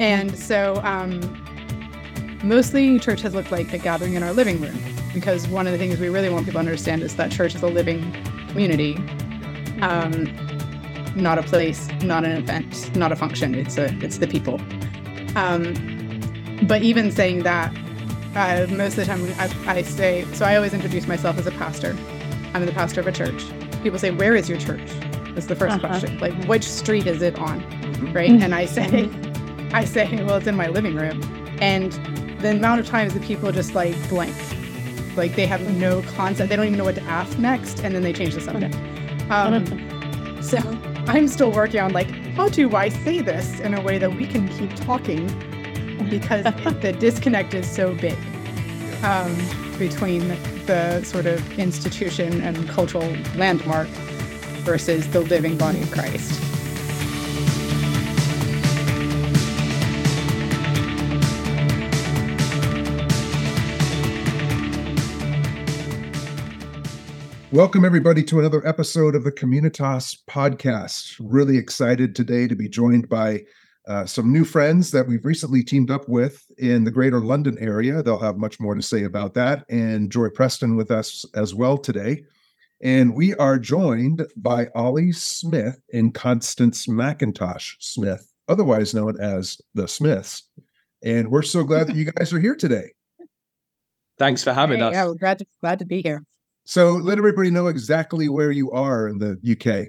And so um, mostly church has looked like a gathering in our living room because one of the things we really want people to understand is that church is a living community, um, not a place, not an event, not a function. It's a it's the people. Um, but even saying that, uh, most of the time I, I say so. I always introduce myself as a pastor. I'm the pastor of a church. People say, "Where is your church?" That's the 1st uh-huh. question. Like, which street is it on? Mm-hmm. Right? And I say, I say, well, it's in my living room. And the amount of times that people just like blank, like they have no concept, they don't even know what to ask next, and then they change the subject. Um, so I'm still working on like how do I say this in a way that we can keep talking because the disconnect is so big um, between the sort of institution and cultural landmark versus the living body of Christ. Welcome, everybody, to another episode of the Communitas podcast. Really excited today to be joined by uh, some new friends that we've recently teamed up with in the greater London area. They'll have much more to say about that. And Joy Preston with us as well today. And we are joined by Oli Smith and Constance McIntosh Smith, otherwise known as the Smiths. And we're so glad that you guys are here today. Thanks for having hey, us. Yeah, we're glad to, glad to be here. So let everybody know exactly where you are in the UK.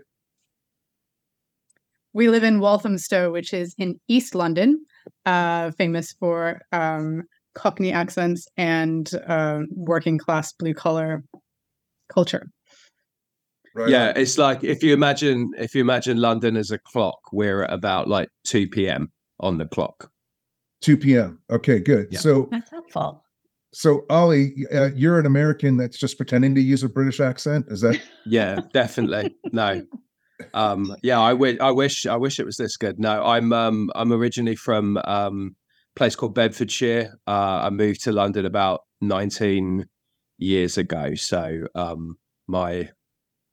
We live in Walthamstow, which is in East London, uh, famous for um, Cockney accents and uh, working class blue collar culture. Right yeah, it's like if you imagine if you imagine London as a clock, we're at about like two p.m. on the clock. 2 p.m. Okay, good. Yeah. So that's helpful. So, Oli, uh, you're an American that's just pretending to use a British accent. Is that? Yeah, definitely. No. Um, yeah, I wish, I wish, I wish it was this good. No, I'm, um, I'm originally from um, a place called Bedfordshire. Uh, I moved to London about 19 years ago. So, um, my,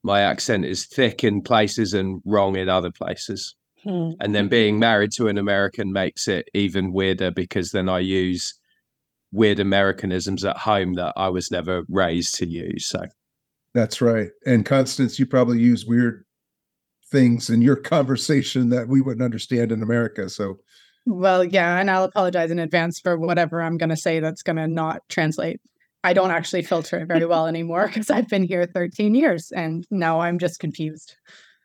my accent is thick in places and wrong in other places. Hmm. And then being married to an American makes it even weirder because then I use weird Americanisms at home that I was never raised to use. So that's right. And Constance, you probably use weird things in your conversation that we wouldn't understand in America. So well, yeah, and I'll apologize in advance for whatever I'm going to say that's going to not translate. I don't actually filter it very well anymore because I've been here 13 years and now I'm just confused.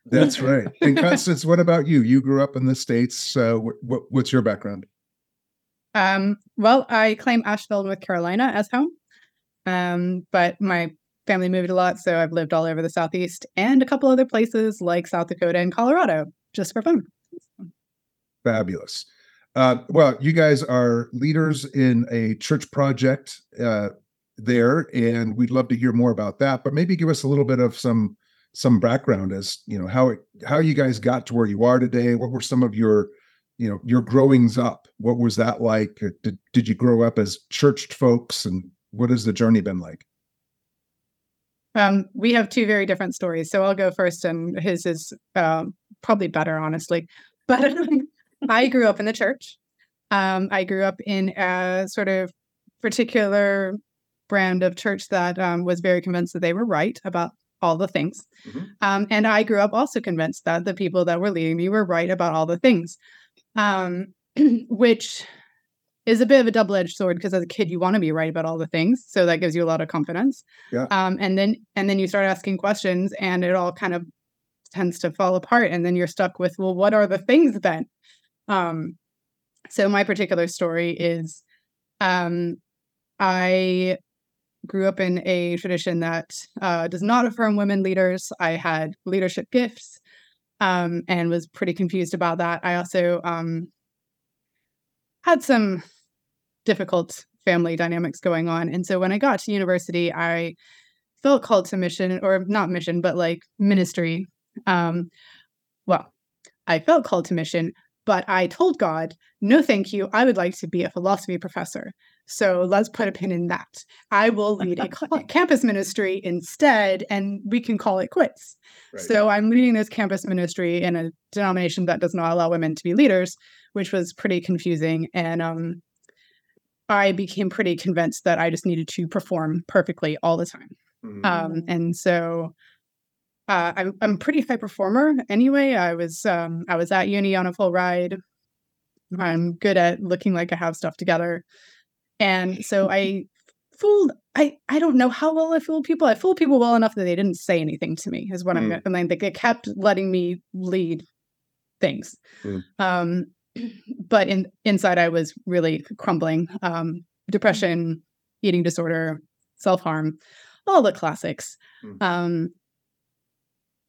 That's right. And Constance, what about you? You grew up in the States. Uh, what, what's your background? Um, well, I claim Asheville, North Carolina as home. Um, but my family moved a lot, so I've lived all over the Southeast and a couple other places like South Dakota and Colorado just for fun. Fabulous. Uh, well, you guys are leaders in a church project uh, there, and we'd love to hear more about that. But maybe give us a little bit of some some background as you know how it, how you guys got to where you are today. What were some of your you know your growings up what was that like? Uh, did, did you grow up as churched folks and what has the journey been like? Um, we have two very different stories so i'll go first and his is uh, probably better honestly. But i grew up in the church. Um, i grew up in a sort of particular brand of church that um, was very convinced that they were right about all the things. Mm-hmm. Um, and I grew up also convinced that the people that were leading me were right about all the things um, which is a bit of a double-edged sword because as a kid you want to be right about all the things so that gives you a lot of confidence. Yeah. um, and then and then you start asking questions and it all kind of tends to fall apart and then you're stuck with well what are the things then? Um, so my particular story is um, i grew up in a tradition that uh, does not affirm women leaders. I had leadership gifts um, and was pretty confused about that. I also um, had some difficult family dynamics going on. And so when I got to university, I felt called to mission, or not mission, but like ministry. Um, well, I felt called to mission, but I told God, no, thank you. I would like to be a philosophy professor. So let's put a pin in that. I will lead a campus ministry instead, and we can call it quits. Right. So I'm leading this campus ministry in a denomination that does not allow women to be leaders, which was pretty confusing. And um, I became pretty convinced that I just needed to perform perfectly all the time. Mm-hmm. Um, and so uh, I'm I'm a pretty high performer anyway. I was um, I was at uni on a full ride. I'm good at looking like I have stuff together. And so I fooled I I don't know how well I fooled people. I fooled people well enough that they didn't say anything to me is what mm. I'm and then they kept letting me lead things. Mm. Um but in inside I was really crumbling. Um depression, eating disorder, self-harm, all the classics. Mm. Um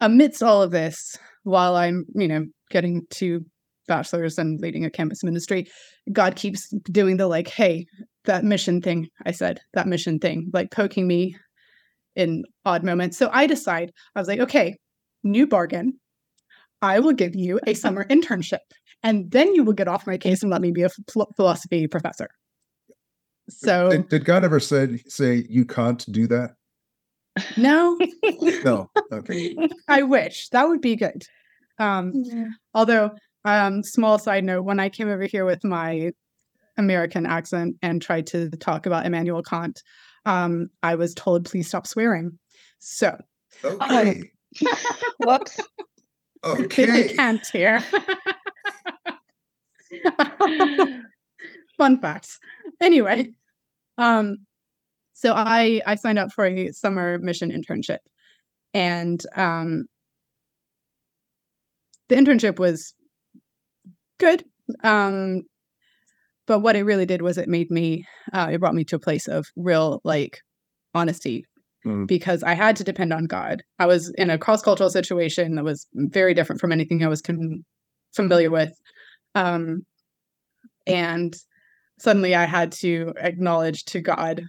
amidst all of this, while I'm, you know, getting to bachelor's and leading a campus ministry, God keeps doing the like, hey, that mission thing. I said that mission thing, like poking me in odd moments. So I decide, I was like, okay, new bargain. I will give you a summer internship, and then you will get off my case and let me be a philosophy professor. So, did, did God ever say say you can't do that? No, no. Okay. I wish that would be good. Um, yeah. Although, um, small side note: when I came over here with my American accent and tried to talk about Immanuel Kant, um, I was told, please stop swearing. So, okay. Whoops. Okay. can't hear. Fun facts. Anyway, um, so I I signed up for a summer mission internship, and um, the internship was good. Um, but what it really did was it made me uh, it brought me to a place of real like honesty mm. because i had to depend on god i was in a cross-cultural situation that was very different from anything i was con- familiar with um, and suddenly i had to acknowledge to god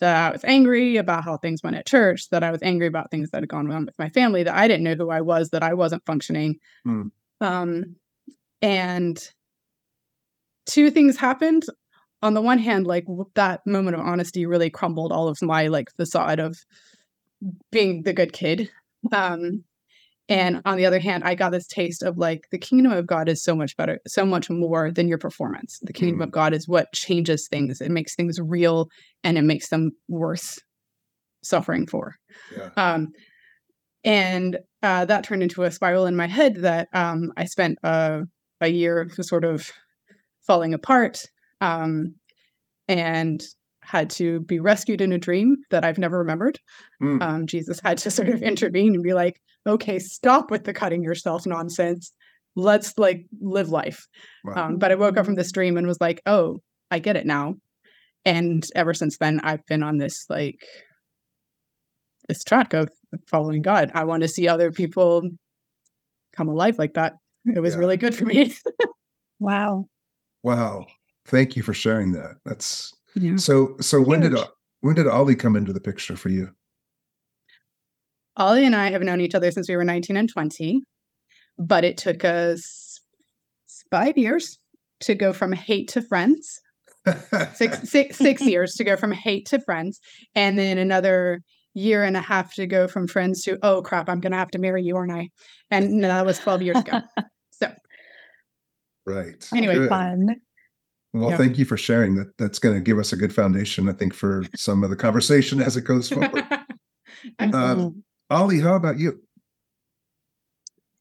that i was angry about how things went at church that i was angry about things that had gone on with my family that i didn't know who i was that i wasn't functioning mm. um, and two things happened. On the one hand, like that moment of honesty really crumbled all of my like facade of being the good kid. Um, and on the other hand, I got this taste of like the kingdom of God is so much better, so much more than your performance. The kingdom mm. of God is what changes things. It makes things real and it makes them worth suffering for. Yeah. Um, and uh, that turned into a spiral in my head that um, I spent a, a year to sort of falling apart um, and had to be rescued in a dream that I've never remembered. Mm. Um, Jesus had to sort of intervene and be like, okay, stop with the cutting yourself nonsense. Let's like live life. Wow. Um, but I woke up from this dream and was like, oh, I get it now. And ever since then, I've been on this like this track of following God. I want to see other people come alive like that. It was yeah. really good for me. wow. Wow. Thank you for sharing that. That's yeah. so so when did uh, when did Oli come into the picture for you? Oli and I have known each other since we were 19 and 20, but it took us five years to go from hate to friends. six, six, six years to go from hate to friends, and then another year and a half to go from friends to oh crap, I'm gonna have to marry you, aren't I? And that was 12 years ago. Right. Anyway, good. fun. Well, yep. thank you for sharing that. That's going to give us a good foundation, I think, for some of the conversation as it goes forward. uh, Oli, how about you?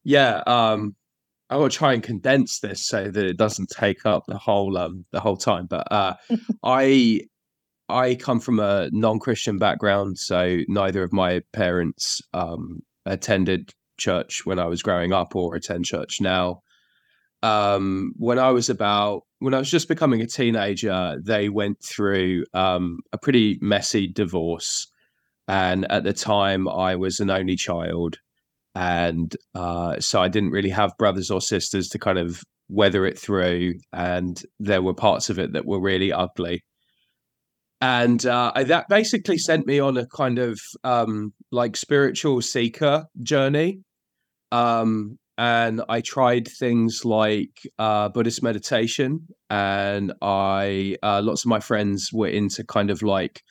Yeah, um, I will try and condense this so that it doesn't take up the whole um, the whole time. But uh, I I come from a non-Christian background, so neither of my parents um, attended church when I was growing up or attend church now um, when I was about when I was just becoming a teenager, they went through um, a pretty messy divorce, and at the time I was an only child, and uh, so I didn't really have brothers or sisters to kind of weather it through, and there were parts of it that were really ugly. And uh, that basically sent me on a kind of um, like spiritual seeker journey. Um, and I tried things like uh, Buddhist meditation, and I uh, lots of my friends were into kind of like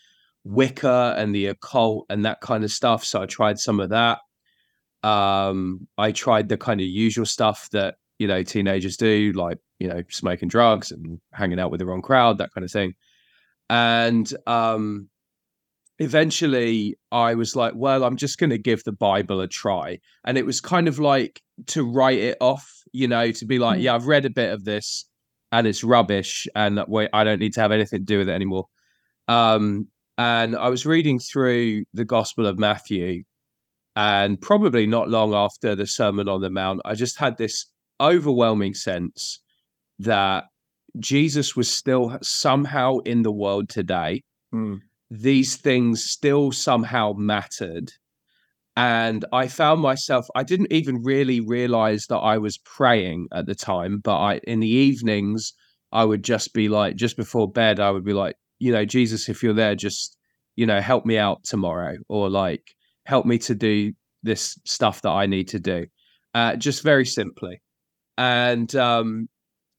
Wicca and the occult and that kind of stuff. So I tried some of that. Um, I tried the kind of usual stuff that you know teenagers do, like you know smoking drugs and hanging out with the wrong crowd, that kind of thing. And um, eventually I was like, well, I'm just going to give the Bible a try. And it was kind of like to write it off, you know, to be like, mm. yeah, I've read a bit of this and it's rubbish and wait, I don't need to have anything to do with it anymore. Um, and I was reading through the Gospel of Matthew, and probably not long after the Sermon on the Mount, I just had this overwhelming sense that Jesus was still somehow in the world today. Mm these things still somehow mattered. And I found myself, I didn't even really realize that I was praying at the time, but I, in the evenings, I would just be like, just before bed, I would be like, you know, Jesus, if you're there, just, you know, help me out tomorrow or like help me to do this stuff that I need to do. Uh, just very simply. And um,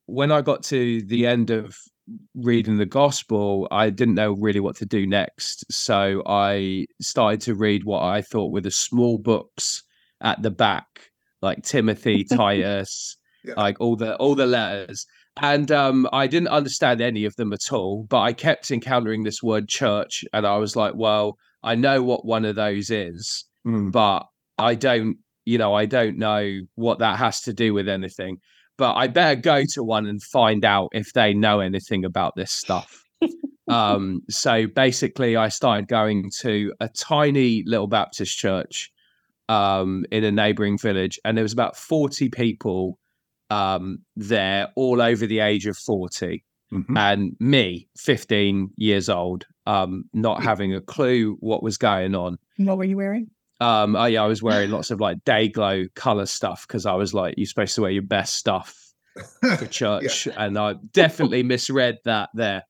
when I got to the end of reading the gospel, I didn't know really what to do next. So I started to read what I thought were the small books at the back, like Timothy, Titus, yeah. like all the all the letters. And um, I didn't understand any of them at all, but I kept encountering this word church, and I was like, well, I know what one of those is, mm. but I don't, you know, I don't know what that has to do with anything but I better go to one and find out if they know anything about this stuff. um, so basically, I started going to a tiny little Baptist church um, in a neighboring village, and there was about 40 people um, there, all over the age of 40. Mm-hmm. And me, 15 years old, um, not having a clue what was going on. What were you wearing? Um, oh yeah, I was wearing lots of like day glow color stuff because I was like, you're supposed to wear your best stuff for church, yeah. and I definitely misread that there.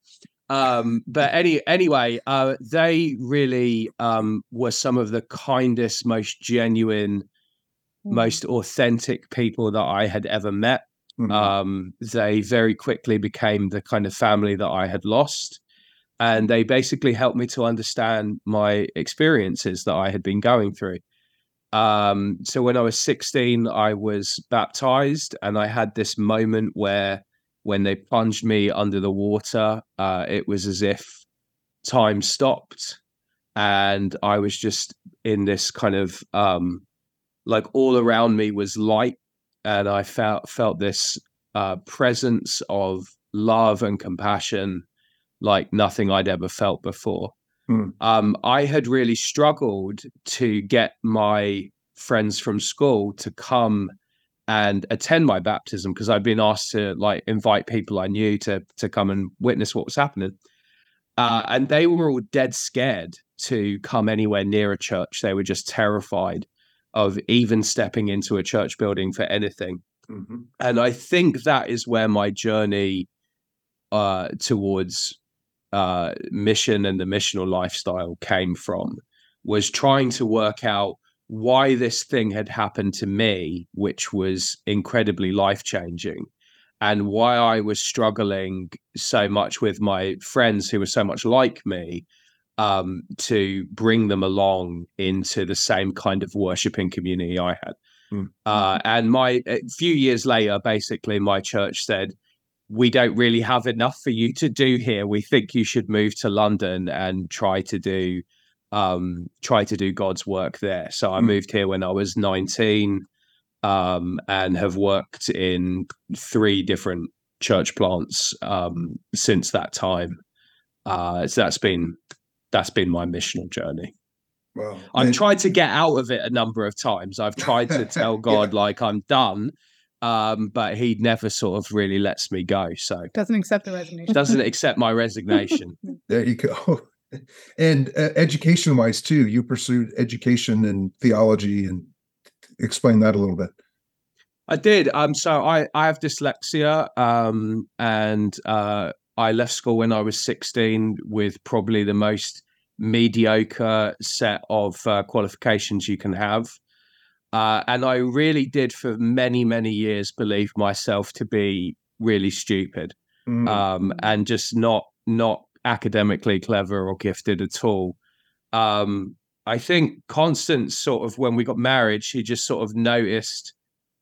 Um, but any anyway, uh, they really um, were some of the kindest, most genuine, mm. most authentic people that I had ever met. Mm-hmm. Um, they very quickly became the kind of family that I had lost and they basically helped me to understand my experiences that I had been going through. Um, so when I was 16, I was baptized, and I had this moment where, when they plunged me under the water, uh, it was as if time stopped, and I was just in this kind of um, like all around me was light, and I felt felt this uh, presence of love and compassion like nothing I'd ever felt before. Mm. Um, I had really struggled to get my friends from school to come and attend my baptism because I'd been asked to like invite people I knew to to come and witness what was happening. Uh, and they were all dead scared to come anywhere near a church. They were just terrified of even stepping into a church building for anything. Mm-hmm. And I think that is where my journey uh, towards uh, mission and the missional lifestyle came from was trying to work out why this thing had happened to me, which was incredibly life changing, and why I was struggling so much with my friends who were so much like me um, to bring them along into the same kind of worshiping community I had. Mm. Uh, and my a few years later, basically, my church said, we don't really have enough for you to do here. We think you should move to London and try to do um try to do God's work there. So I mm. moved here when I was 19 um and have worked in three different church plants um since that time. Uh so that's been that's been my missional journey. Well, I've tried to get out of it a number of times. I've tried to tell God yeah. like I'm done um, but he never sort of really lets me go. So doesn't accept the resignation. Doesn't accept my resignation. there you go. And uh, education wise too, you pursued education and theology, and explain that a little bit. I did. Um, so I I have dyslexia, um, and uh, I left school when I was sixteen with probably the most mediocre set of uh, qualifications you can have. Uh, and I really did for many, many years believe myself to be really stupid Mm. um, and just not not academically clever or gifted at all. Um, I think Constance sort of when we got married, she just sort of noticed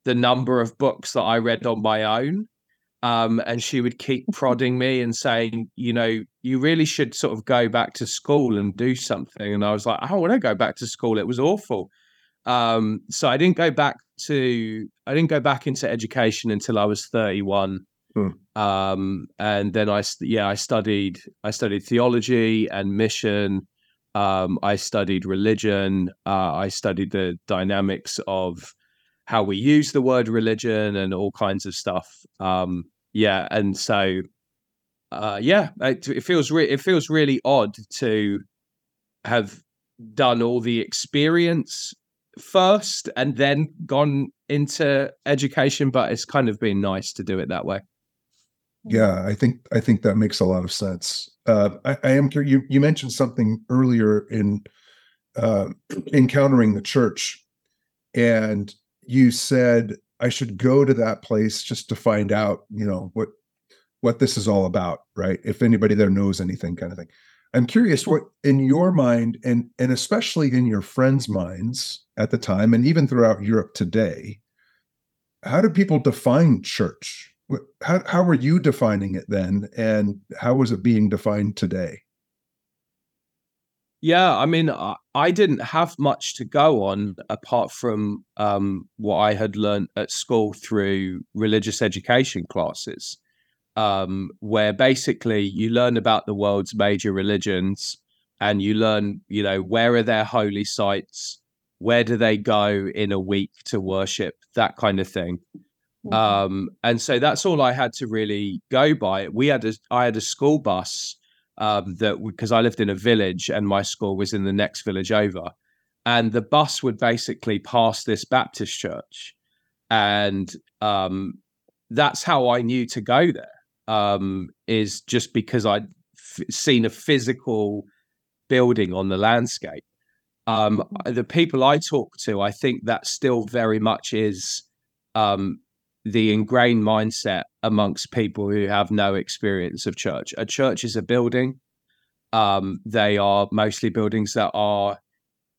the number of books that I read on my own. Um, and she would keep prodding me and saying, you know, you really should sort of go back to school and do something. And I was like, I don't want to go back to school. It was awful. Um, so I didn't go back to I didn't go back into education until I was 31. Hmm. Um, and then I yeah I studied I studied theology and mission. Um, I studied religion. Uh, I studied the dynamics of how we use the word religion and all kinds of stuff. Um, yeah, and so uh, yeah, it, it feels re- it feels really odd to have done all the experience first and then gone into education, but it's kind of been nice to do it that way. Yeah, I think I think that makes a lot of sense. Uh, I, I am curious. You, you mentioned something earlier in uh, encountering the church, and you said I should go to that place just to find out, you know, what what this is all about, right? If anybody there knows anything, kind of thing. I'm curious what in your mind, and and especially in your friends' minds at the time, and even throughout Europe today, how do people define church? How how were you defining it then, and how was it being defined today? Yeah, I mean, I, I didn't have much to go on apart from um, what I had learned at school through religious education classes, um, where basically you learn about the world's major religions and you learn, you know, where are their holy sites, where do they go in a week to worship, that kind of thing. Um, and so that's all I had to really go by. We had a, I had a school bus um, that because I lived in a village and my school was in the next village over, and the bus would basically pass this Baptist church, and um, that's how I knew to go there. Um, is just because I'd f- seen a physical building on the landscape. Um, the people I talk to, I think that still very much is um, the ingrained mindset amongst people who have no experience of church. A church is a building. Um, they are mostly buildings that are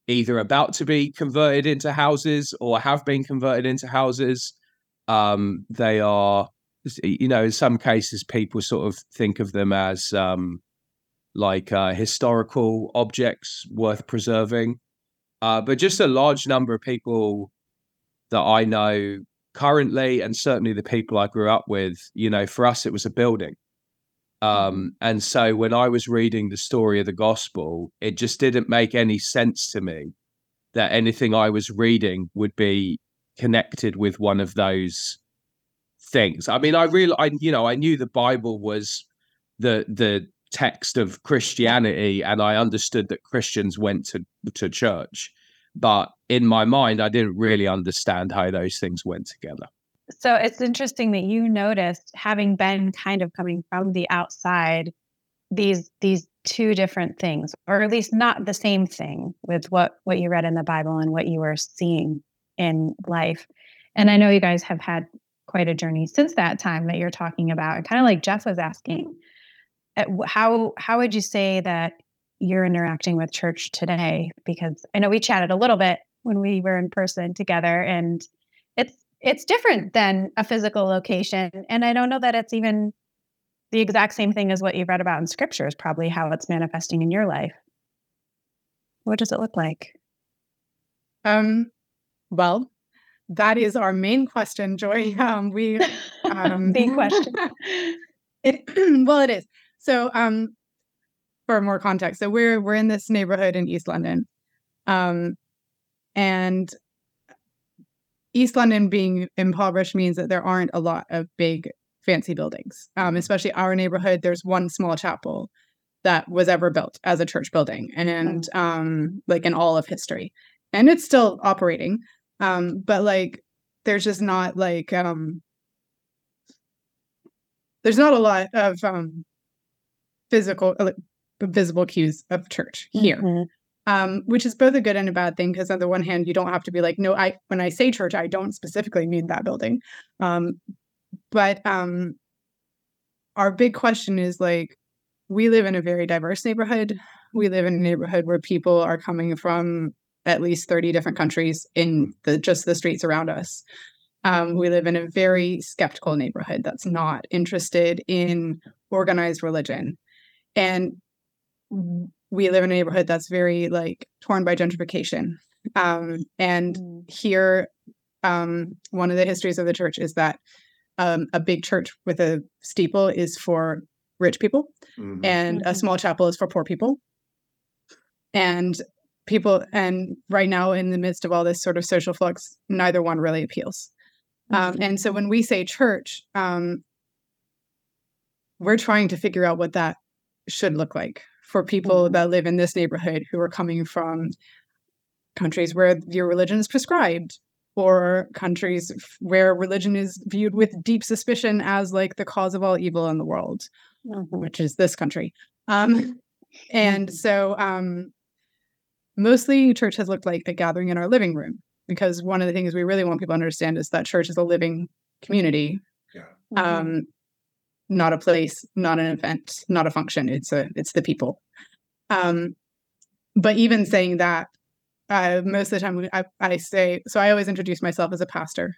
either about to be converted into houses or have been converted into houses. Um, they are, you know, in some cases, people sort of think of them as um, like uh, historical objects worth preserving. Uh, but just a large number of people that I know currently, and certainly the people I grew up with, you know, for us, it was a building. Um, and so when I was reading the story of the gospel, it just didn't make any sense to me that anything I was reading would be connected with one of those things. I mean, I really, I, you know, I knew the Bible was the, the, text of Christianity and I understood that Christians went to to church but in my mind I didn't really understand how those things went together So it's interesting that you noticed having been kind of coming from the outside these these two different things or at least not the same thing with what what you read in the Bible and what you were seeing in life. And I know you guys have had quite a journey since that time that you're talking about. And kind of like Geoff was asking, uh, how how would you say that you're interacting with church today? Because I know we chatted a little bit when we were in person together, and it's it's different than a physical location. And I don't know that it's even the exact same thing as what you've read about in scripture is probably how it's manifesting in your life. What does it look like? Um, well, that is our main question, Joy. Um, we um, Big question. It, well, it is. So, um, for more context, so we're we're in this neighborhood in East London, um, and East London being impoverished means that there aren't a lot of big fancy buildings. Um, especially our neighborhood, there's one small chapel that was ever built as a church building, and um, like in all of history, and it's still operating. Um, but like, there's just not like um, there's not a lot of um, physical, uh, like, visible cues of church here. Mhm. um, which is both a good and a bad thing because on the one hand you don't have to be like no i when i say church i don't specifically mean that building um, but um, our big question is like we live in a very diverse neighborhood we live in a neighborhood where people are coming from at least 30 different countries in the just the streets around us um, we live in a very skeptical neighborhood that's not interested in organized religion and we live in a neighborhood that's very like torn by gentrification. Um, and mm. here, um, one of the histories of the church is that um, a big church with a steeple is for rich people, mm-hmm. and mm-hmm. a small chapel is for poor people. And people, and right now, in the midst of all this sort of social flux, neither one really appeals. Um, mm-hmm. and so when we say church, um, we're trying to figure out what that should look like for people mm-hmm. that live in this neighborhood who are coming from countries where your religion is prescribed or countries where religion is viewed with deep suspicion as like the cause of all evil in the world mm-hmm. which is this country um, and mm-hmm. so um, mostly church has looked like a gathering in our living room because one of the things we really want people to understand is that church is a living community yeah. Mm-hmm. um, not a place, not an event, not a function. It's a it's the people. Um, but even saying that, uh, most of the time I, I say so. I always introduce myself as a pastor.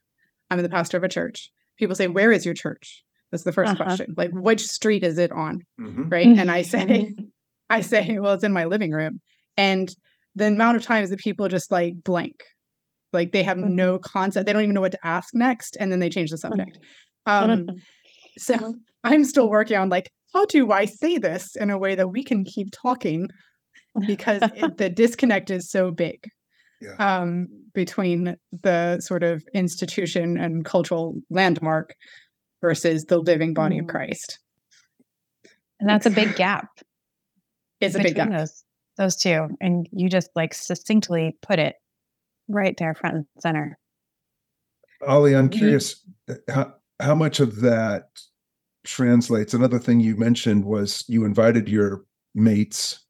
I'm the pastor of a church. People say, "Where is your church?" That's the 1st uh-huh. question. Like, which street is it on? Mm-hmm. Right? And I say, I say, well, it's in my living room. And the amount of times that people just like blank, like they have mm-hmm. no concept, they don't even know what to ask next, and then they change the subject. Um, so I'm still working on like, how do I say this in a way that we can keep talking because it, the disconnect is so big yeah. um, between the sort of institution and cultural landmark versus the living body mm. of Christ. And that's a big gap. It's a big gap. Those, those two. And you just like succinctly put it right there front and center. Oli, I'm curious how, how much of that translates. Another thing you mentioned was you invited your mates.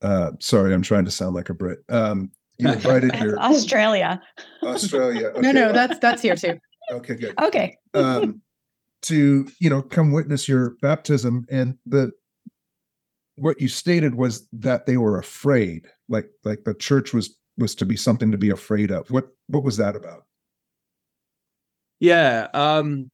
Uh, sorry, I'm trying to sound like a Brit. Um, you invited your Australia. Australia. Okay. No, no, that's that's here too. Okay, good. Okay. um, to you know, come witness your baptism, and the what you stated was that they were afraid, like like the church was was to be something to be afraid of. What what was that about? Yeah, um,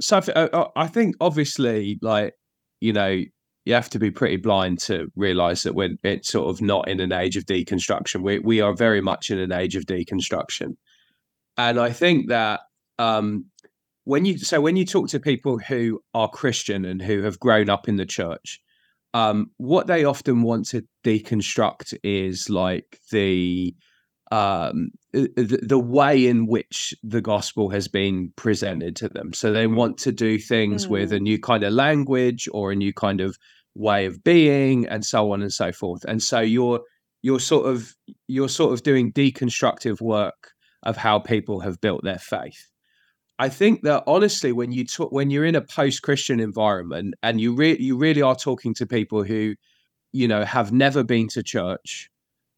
so I, I think obviously, like you know, you have to be pretty blind to realize that when it's sort of not in an age of deconstruction. We we are very much in an age of deconstruction, and I think that um, when you so when you talk to people who are Christian and who have grown up in the church, um, what they often want to deconstruct is like the um, the, the, way in which the gospel has been presented to them. So they want to do things mm. with a mm. new kind of language or a new kind of way of being, and so on and so forth. And so you're you're sort of you're sort of doing deconstructive work of how people have built their faith. I think that honestly, when you talk, when you're in a post-Christian environment and you really you really are talking to people who, you know, have never been to church,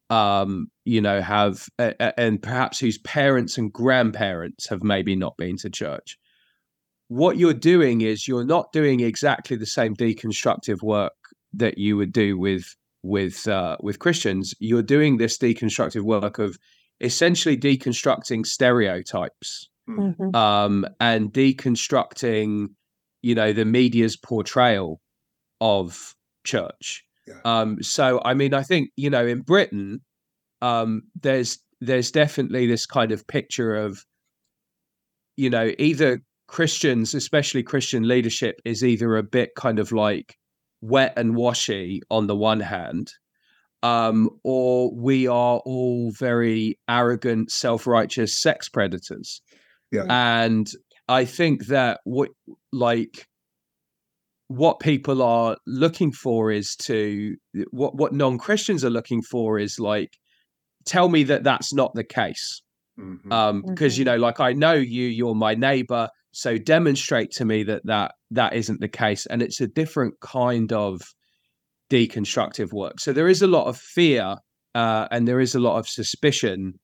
um, you know, have uh, and perhaps whose parents and grandparents have maybe not been to church. What you're doing is you're not doing exactly the same deconstructive work that you would do with with uh, with Christians. You're doing this deconstructive work of essentially deconstructing stereotypes. Mm-hmm. um, and deconstructing, you know, the media's portrayal of church yeah. Um, so I mean, I think you know, in Britain, um, there's there's definitely this kind of picture of, you know, either Christians, especially Christian leadership, is either a bit kind of like wet and washy on the one hand, um, or we are all very arrogant, self-righteous sex predators. Yeah. And I think that what like what people are looking for is to what what non-christians are looking for is like tell me that that's not the case mm-hmm. um because mm-hmm. you know like i know you you're my neighbor so demonstrate to me that that that isn't the case and it's a different kind of deconstructive work so there is a lot of fear uh, and there is a lot of suspicion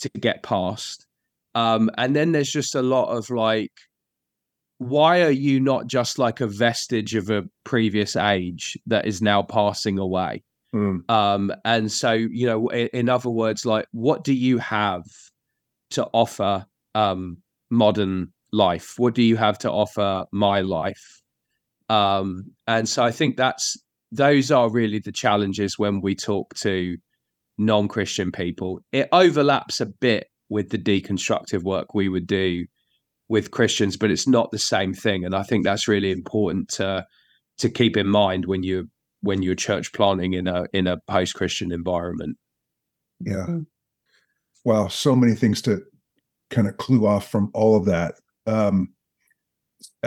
to get past. Um, and then there's just a lot of like, why are you not just like a vestige of a previous age that is now passing away? Mm. Um, and so, you know, in, in, other words, like, what do you have to offer um, modern life? What do you have to offer my life? Um, and so I think that's those are really the challenges when we talk to non-Christian people. It overlaps a bit with the deconstructive work we would do with Christians, but it's not the same thing. And I think that's really important to to keep in mind when you when you're church planting in a in a post Christian environment. Yeah. Mm. Wow, so many things to kind of clue off from all of that. Um,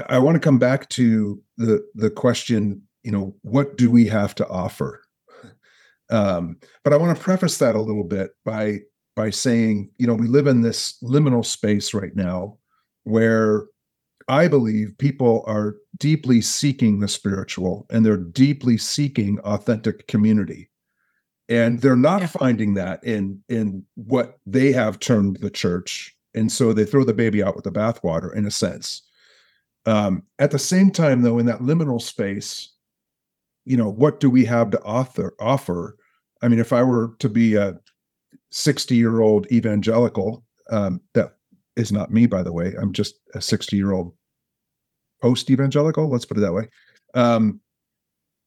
I want to come back to the the question, you know, what do we have to offer? Um, but I want to preface that a little bit by by saying, you know, we live in this liminal space right now where I believe people are deeply seeking the spiritual and they're deeply seeking authentic community. And they're not yeah. finding that in in what they have termed the church. And so they throw the baby out with the bathwater in a sense. Um, at the same time, though, in that liminal space, you know, what do we have to author offer? I mean, if I were to be a 60 year old evangelical, um, that is not me, by the way. I'm just a 60 year old post evangelical. Let's put it that way. Um,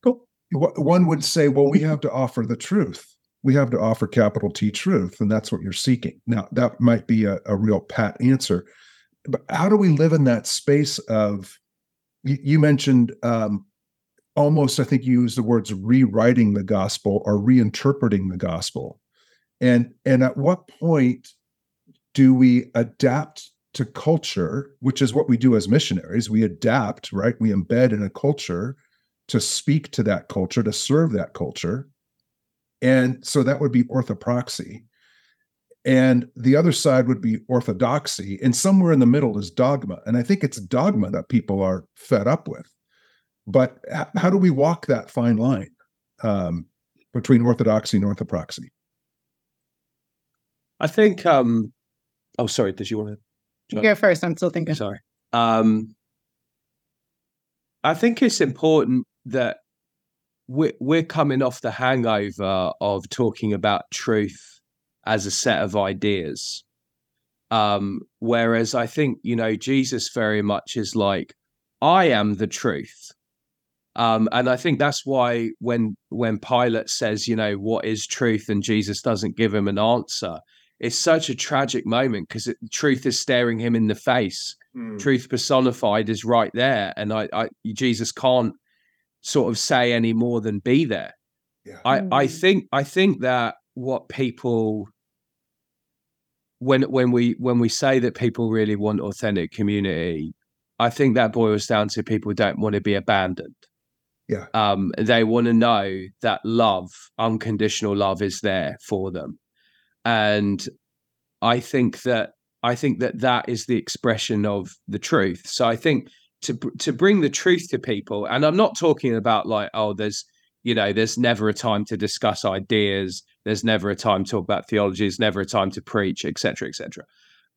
cool. One would say, well, we have to offer the truth. We have to offer capital T truth, and that's what you're seeking. Now, that might be a, a real pat answer, but how do we live in that space of? You, you mentioned um, almost, I think you used the words rewriting the gospel or reinterpreting the gospel, and and at what point do we adapt to culture, which is what we do as missionaries? We adapt, right? We embed in a culture to speak to that culture, to serve that culture. And so that would be orthopraxy. And the other side would be orthodoxy. And somewhere in the middle is dogma. And I think it's dogma that people are fed up with. But how do we walk that fine line um, between orthodoxy and orthopraxy? I think um, Oh, sorry. Did you want to you go first? I'm still thinking. Sorry. Um, I think it's important that we're, we're coming off the hangover of talking about truth as a set of ideas. Um, whereas I think, you know, Jesus very much is like, I am the truth. Um, and I think that's why when when Pilate says, you know, what is truth, and Jesus doesn't give him an answer, it's such a tragic moment because truth is staring him in the face. Mm. Truth personified is right there, and I, I, Jesus can't sort of say any more than be there. Yeah. I, mm. I think, I think that what people when when we when we say that people really want authentic community, I think that boils down to people don't want to be abandoned. Yeah. Um, they want to know that love, unconditional love, is there for them and I think that I think that that is the expression of the truth. So I think to to bring the truth to people, and I'm not talking about like oh, there's you know, there's never a time to discuss ideas. There's never a time to talk about theology. There's never a time to preach, etc., etc.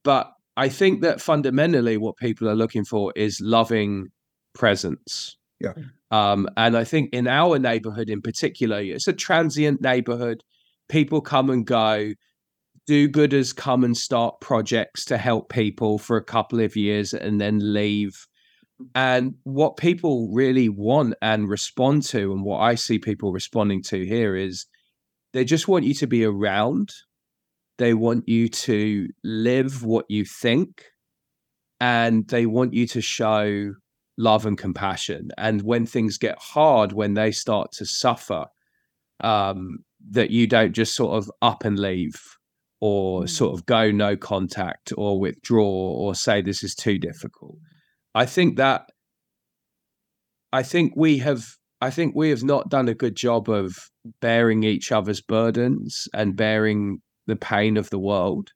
But I think that fundamentally, what people are looking for is loving presence. Yeah. Um, and I think in our neighborhood in particular, it's a transient neighborhood. People come and go do gooders come and start projects to help people for a couple of years and then leave. And what people really want and respond to, and what I see people responding to here is they just want you to be around. They want you to live what you think. And they want you to show love and compassion. And when things get hard, when they start to suffer, um, that you don't just sort of up and leave or mm. sort of go no contact or withdraw or say this is too difficult. I think that I think we have I think we have not done a good job of bearing each other's burdens and bearing the pain of the world.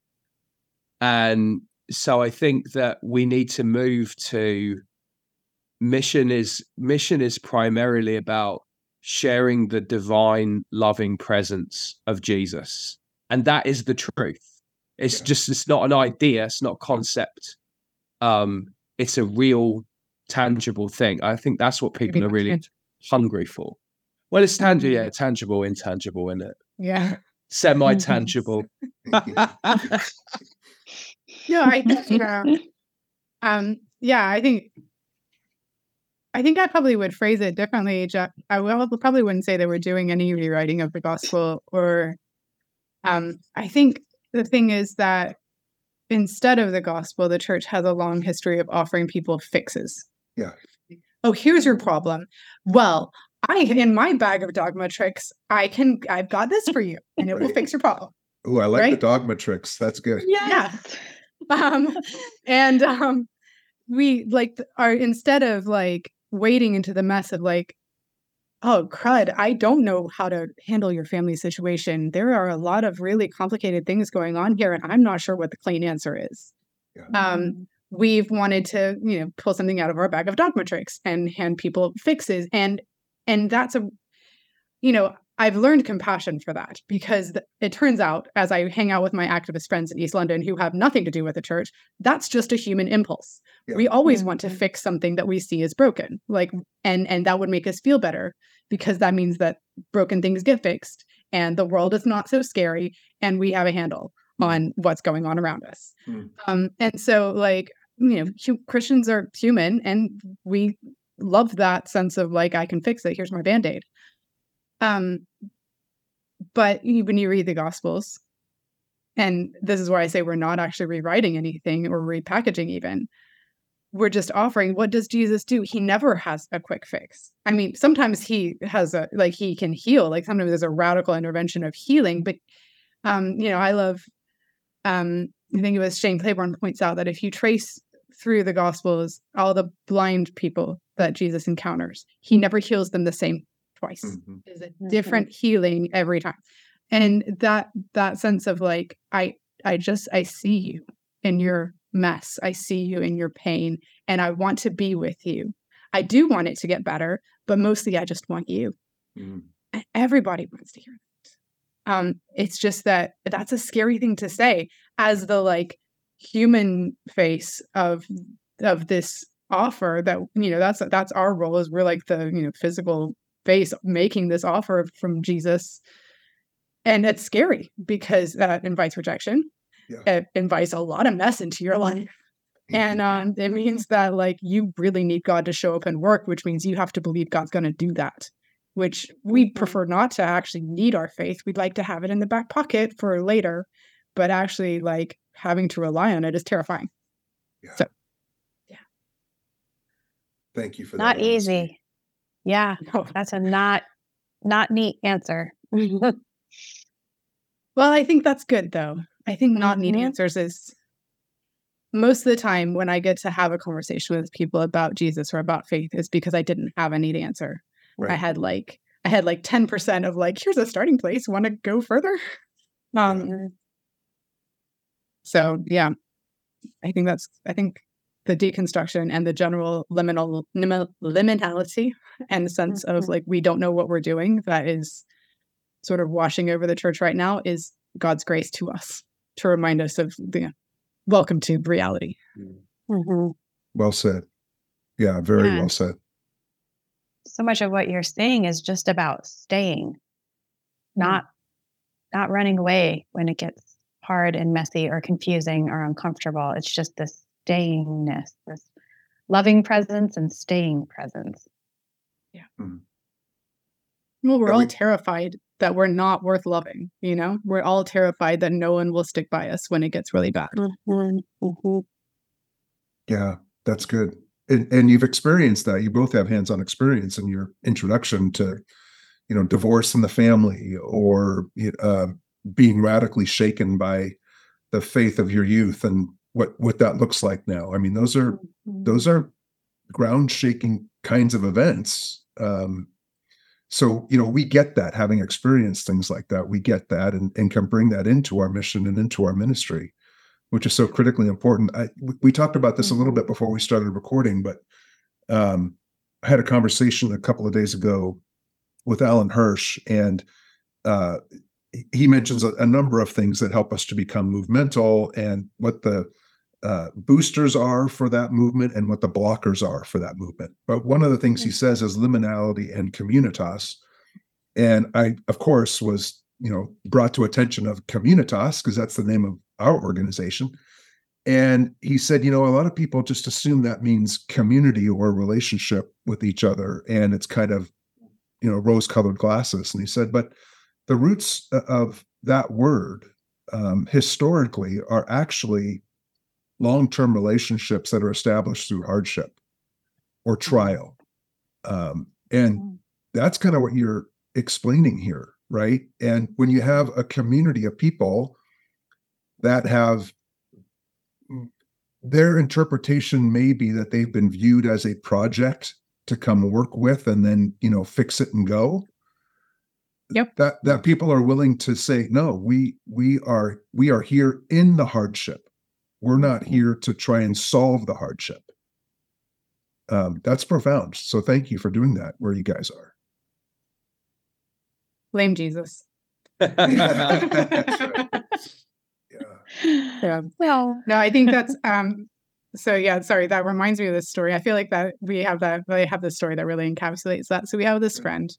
And so I think that we need to move to mission is mission is primarily about sharing the divine, loving presence of Jesus. And that is the truth. It's Yeah. just, it's not an idea, it's not a concept. Um, it's a real, tangible thing. I think that's what people are really hungry for. Well, it's tangible, yeah, tangible, intangible, isn't it? Yeah. Semi tangible. No, I think yeah. Um yeah, I think I think I probably would phrase it differently. Geoff. I will probably wouldn't say that we're doing any rewriting of the gospel or um I think the thing is that instead of the gospel, the church has a long history of offering people fixes. Yeah. Oh, here's your problem. Well, I in my bag of dogma tricks, I can I've got this for you and it will fix your problem. Oh, I like the dogma tricks. That's good. Yes. um and um we like are instead of like wading into the mess of like oh crud i don't know how to handle your family situation. There are a lot of really complicated things going on here and i'm not sure what the clean answer is. Um we've wanted to you know pull something out of our bag of dogma tricks and hand people fixes and and that's a you know i've learned compassion for that because it turns out as i hang out with my activist friends in east london who have nothing to do with the church that's just a human impulse. Yeah. we always want to fix something that we see as broken like and and that would make us feel better because that means that broken things get fixed and the world is not so scary and we have a handle on what's going on around us. Mm. um and so like you know hu- christians are human and we love that sense of like i can fix it here's my band-aid um but when you read the gospels and this is why i say we're not actually rewriting anything or repackaging even we're just offering what does jesus do? He never has a quick fix. I mean sometimes he has a like he can heal like sometimes there's a radical intervention of healing but um you know i love um i think it was shane claiborne points out that if you trace through the gospels all the blind people that jesus encounters he never heals them the same twice Mhm. is a different healing every time. And that that sense of like i i just i see you in your mess. I see you in your pain and i want to be with you. I do want it to get better but mostly i just want you. Mm. and everybody wants to hear that. Um it's just that that's a scary thing to say as the like human face of of this offer that you know that's that's our role is we're like the you know physical face making this offer from jesus and it's scary because that invites rejection Yeah. it invites a lot of mess into your life and um, it means that like you really need god to show up and work which means you have to believe god's going to do that which we prefer not to actually need our faith we'd like to have it in the back pocket for later but actually like having to rely on it is terrifying So yeah. Thank you for Not that. honesty. easy. Yeah. That's a not not neat answer. well i think that's good though i think not needing Mhm. answers is most of the time when i get to have a conversation with people about jesus or about faith is because i didn't have a neat answer I had like I had like 10% of like, here's a starting place. Want to go further? Um Mhm. so yeah. I think that's I think the deconstruction and the general liminal lim- liminality and the sense of Mhm. like we don't know what we're doing that is sort of washing over the church right now is God's grace to us to remind us of the welcome to reality. Mhm. Well said. Yeah, very Yeah. well said. So much of what you're saying is just about staying, not not running away when it gets hard and messy or confusing or uncomfortable. It's just this stayingness, this loving presence and staying presence. Yeah. Well, we're all terrified that we're not worth loving, you know? We're all terrified that no one will stick by us when it gets really bad. Mhm. Mhm. Yeah, that's good. And, and you've experienced that. You both have hands-on experience in your introduction to, you know, divorce in the family or uh, being radically shaken by the faith of your youth and what what that looks like now. I mean, those are Mhm. those are ground shaking kinds of events. Um, so you know, we get that having experienced things like that. We get that and, and can bring that into our mission and into our ministry which is so critically important. I we, talked about this a little bit before we started recording, but um, I had a conversation a couple of days ago with Alan Hirsch, and uh, he mentions a, a, number of things that help us to become movemental and what the uh, boosters are for that movement and what the blockers are for that movement. But one of the things he says is liminality and communitas. And I, of course, was you know brought to attention of communitas because that's the name of our organization. And he said, you know, a lot of people just assume that means community or relationship with each other, and it's kind of, you know, rose-colored glasses. And he said, but the roots of that word um, historically are actually long-term relationships that are established through hardship or mm-hmm. trial um, and mm-hmm. that's kind of what you're explaining here right and when you have a community of people that have their interpretation may be that they've been viewed as a project to come work with and then you know fix it and go yep that that people are willing to say no we we are we are here in the hardship we're not mm-hmm. here to try and solve the hardship um, that's profound so thank you for doing that where you guys are blame jesus yeah. Well, no, I think that's um so yeah, sorry, that reminds me of this story. I feel like that we have that I have this story that really encapsulates that. So we have this friend.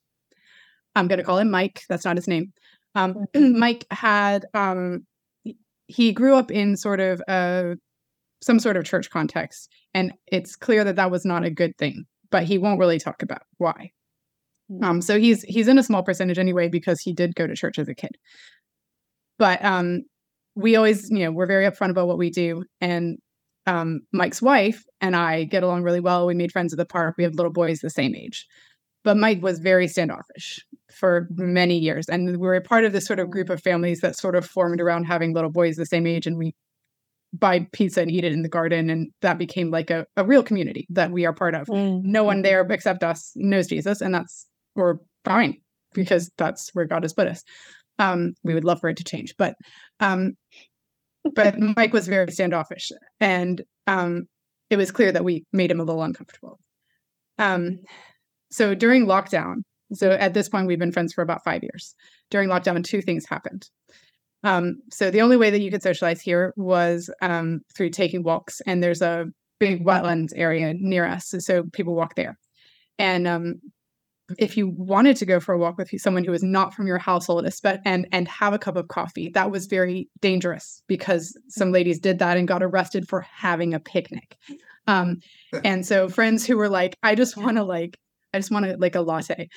I'm gonna call him Mike. That's not his name. Um Mike had um he grew up in sort of a some sort of church context and it's clear that that was not a good thing but he won't really talk about why hmm. um so he's he's in a small percentage anyway because he did go to church as a kid but um we always, you know, we're very upfront about what we do. And um, Mike's wife and I get along really well. We made friends at the park. We have little boys the same age. But Mike was very standoffish for many years. And we were a part of this sort of group of families that sort of formed around having little boys the same age. And we buy pizza and eat it in the garden. And that became like a, a real community that we are part of. Mm. No one there except us knows Jesus. And that's, we're fine because that's where God has put us. Um, we would love for it to change, but um, but Mike was very standoffish, and um, it was clear that we made him a little uncomfortable. Um, so during lockdown, so at this point we've been friends for about five years. During lockdown, two things happened. Um, so the only way that you could socialize here was um, through taking walks, and there's a big wetlands area near us, so people walk there. And um, if you wanted to go for a walk with someone who was not from your household and and have a cup of coffee that was very dangerous because some ladies did that and got arrested for having a picnic um, and so friends who were like i just want to like i just want to like a latte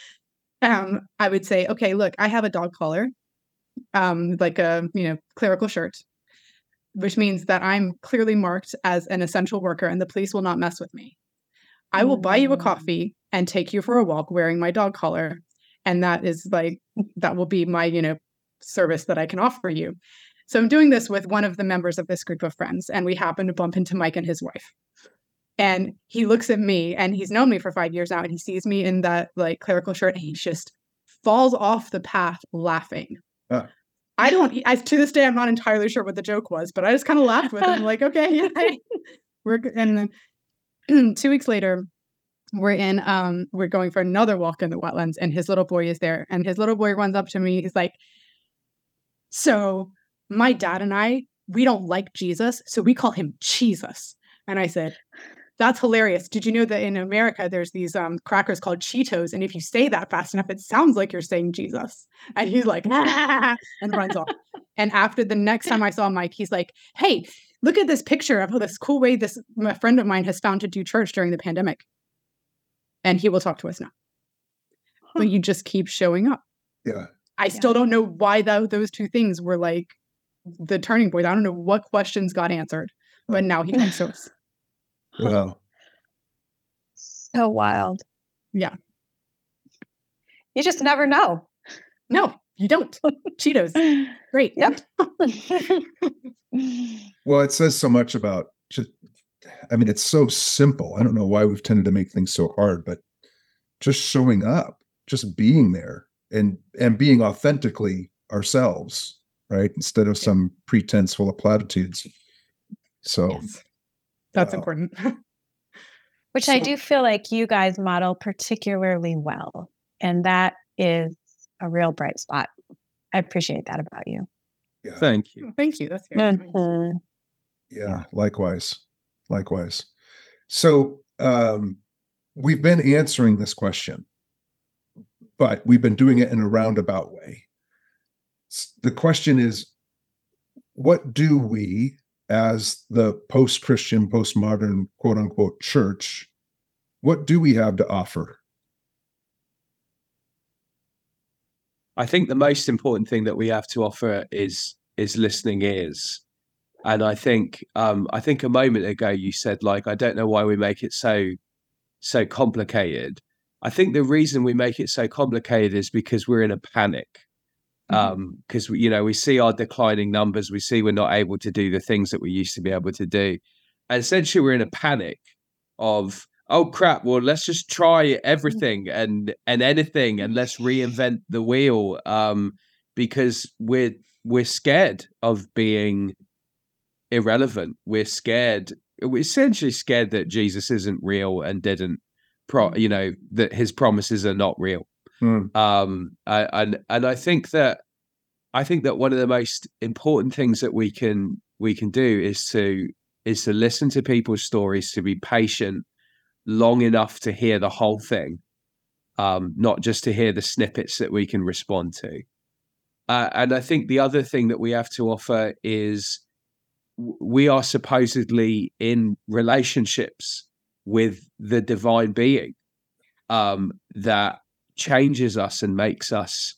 um, i would say okay look i have a dog collar um, like a you know clerical shirt which means that i'm clearly marked as an essential worker and the police will not mess with me. I will buy you a mm. coffee and take you for a walk wearing my dog collar and that is like that will be my you know service that i can offer you. So i'm doing this with one of the members of this group of friends and we happen to bump into mike and his wife and he looks at me and he's known me for five years now and he sees me in that like clerical shirt and he just falls off the path laughing uh. i don't I, to this day i'm not entirely sure what the joke was but i just kind of laughed with him like okay yeah, we're and then two weeks later we're in um we're going for another walk in the wetlands and his little boy is there and his little boy runs up to me he's like so my dad and i we don't like jesus so we call him jesus and i said that's hilarious did you know that in america there's these um crackers called cheetos and if you say that fast enough it sounds like you're saying jesus and he's like ah, and runs off and after the next time i saw mike he's like hey look at this picture of this cool way this a friend of mine has found to do church during the pandemic and he will talk to us now. But you just keep showing up. Yeah. I yeah. still don't know why that, those two things were like the turning point. I don't know what questions got answered, but now he comes to us. Wow. So wild. Yeah. You just never know. No, you don't. Cheetos. Great. Yep. well, it says so much about just I mean, it's so simple. I don't know why we've tended to make things so hard, but just showing up, just being there and and being authentically ourselves, right? Instead of some pretense full of platitudes. So yes. That's wow. important. Which so, I do feel like you guys model particularly well. And that is a real bright spot. I appreciate that about you. Yeah. Thank you. Thank you. That's very nice. Mhm. Yeah, likewise. Likewise. So um we've been answering this question, but we've been doing it in a roundabout way. The question is what do we as the post-Christian, postmodern quote unquote church, what do we have to offer? I think the most important thing that we have to offer is is listening ears. And I think um I think a moment ago you said like I don't know why we make it so so complicated. I think the reason we make it so complicated is because we're in a panic. Mhm. Um because you know we see our declining numbers, we see we're not able to do the things that we used to be able to do. And essentially we're in a panic of oh crap well let's just try everything and and anything and let's reinvent the wheel um because we're we're scared of being irrelevant we're scared we're essentially scared that jesus isn't real and didn't pro you know that his promises are not real Hmm. um and and i think that i think that one of the most important things that we can we can do is to is to listen to people's stories to be patient long enough to hear the whole thing um not just to hear the snippets that we can respond to uh, and i think the other thing that we have to offer is we are supposedly in relationships with the divine being um that changes us and makes us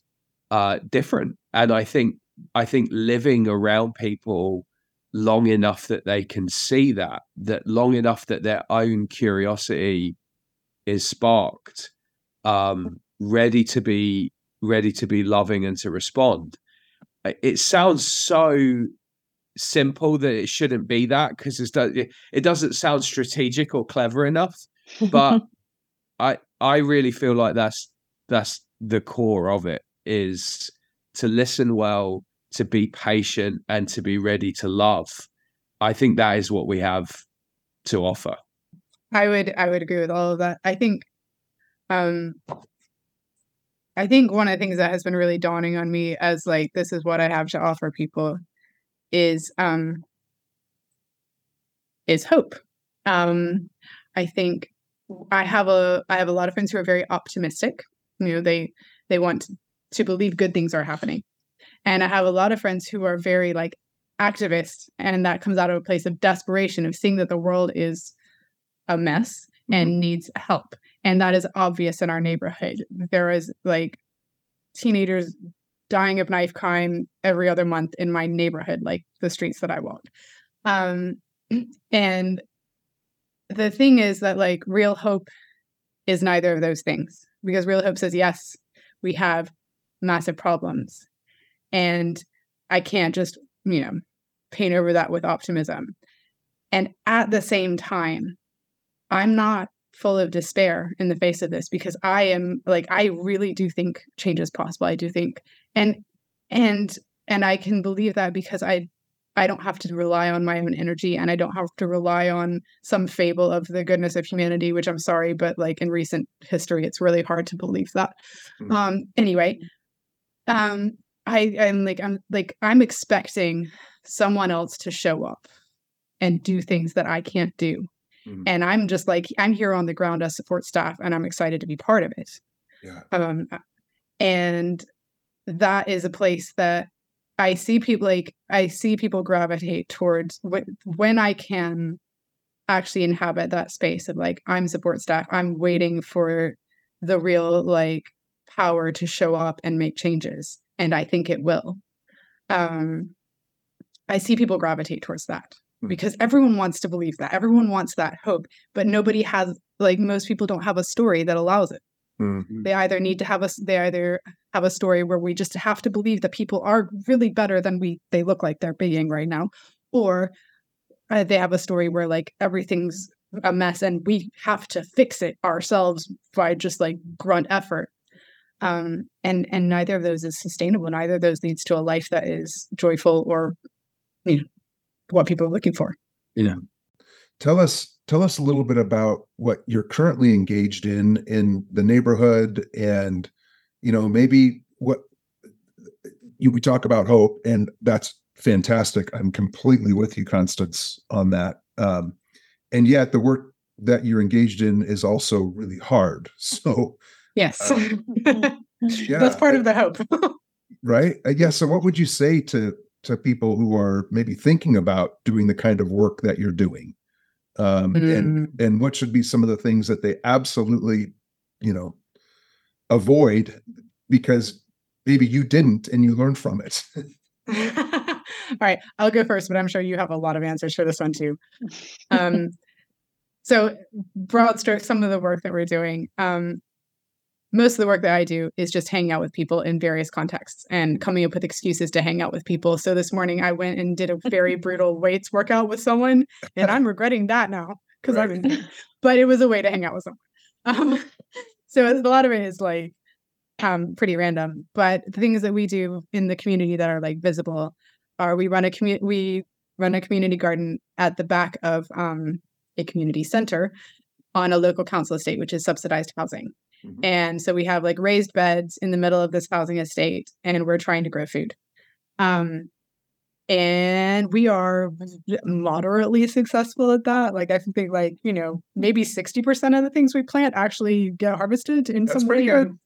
uh different. And i think i think living around people long enough that they can see that that long enough that their own curiosity is sparked um ready to be ready to be loving and to respond. It sounds so simple that it shouldn't be that because it, it doesn't sound strategic or clever enough but I I really feel like that's that's the core of it is to listen well, to be patient, and to be ready to love. I think that is what we have to offer. I would I would agree with all of that. I think um I think one of the things that has been really dawning on me as like this is what I have to offer people is um is hope. Um I think I have a I have a lot of friends who are very optimistic. You know, they they want to believe good things are happening. And I have a lot of friends who are very like activists and that comes out of a place of desperation of seeing that the world is a mess and needs help. And that is obvious in our neighborhood. There is like teenagers dying of knife crime every other month in my neighborhood, like the streets that I walk. Um, and the thing is that like real hope is neither of those things because real hope says, yes, we have massive problems. And I can't just, you know, paint over that with optimism. And at the same time, I'm not full of despair in the face of this because I am like I really do think change is possible. I do think and and and I can believe that because I I don't have to rely on my own energy and I don't have to rely on some fable of the goodness of humanity, which I'm sorry, but like in recent history, it's really hard to believe that. Mm. Um anyway, um I I'm like I'm like I'm expecting someone else to show up and do things that I can't do. Mhm. And I'm just like I'm here on the ground as support staff and I'm excited to be part of it. Yeah. Um and that is a place that I see people like I see people gravitate towards when, when I can actually inhabit that space of like I'm support staff. I'm waiting for the real like power to show up and make changes and I think it will. Um I see people gravitate towards that Mm. because everyone wants to believe that. Everyone wants that hope, but nobody has like most people don't have a story that allows it. Mm. They either need to have a s- they either have a story where we just have to believe that people are really better than we they look like they're being right now, or uh, they have a story where like everything's a mess and we have to fix it ourselves by just like grunt effort. Um, and and neither of those is sustainable. Neither of those leads to a life that is joyful or you know what people are looking for. Yeah, tell us tell us a little bit about what you're currently engaged in in the neighborhood and you know, maybe what you we talk about hope, and that's fantastic. I'm completely with you, Constance, on that. Um, and yet, the work that you're engaged in is also really hard. So, yes, uh, yeah, that's part of the hope, right? Uh, yeah. So, what would you say to to people who are maybe thinking about doing the kind of work that you're doing? Um, mm. and and what should be some of the things that they absolutely, you know, avoid because maybe you didn't and you learned from it. All right, I'll go first, but I'm sure you have a lot of answers for this one too. Um, so, broad strokes, some of the work that we're doing. Um, most of the work that I do is just hanging out with people in various contexts and coming up with excuses to hang out with people. So this morning I went and did a very brutal weights workout with someone, and I'm regretting that now because right. I've been, but it was a way to hang out with someone. Um, so a lot of it is like um, pretty random. But the things that we do in the community that are like visible are we run a community we run a community garden at the back of um, a community center on a local council estate, which is subsidized housing. Mm-hmm. And so we have like raised beds in the middle of this housing estate, and we're trying to grow food. Um, and we are moderately successful at that. Like I think, like you know, maybe sixty percent of the things we plant actually get harvested in That's some way. Good.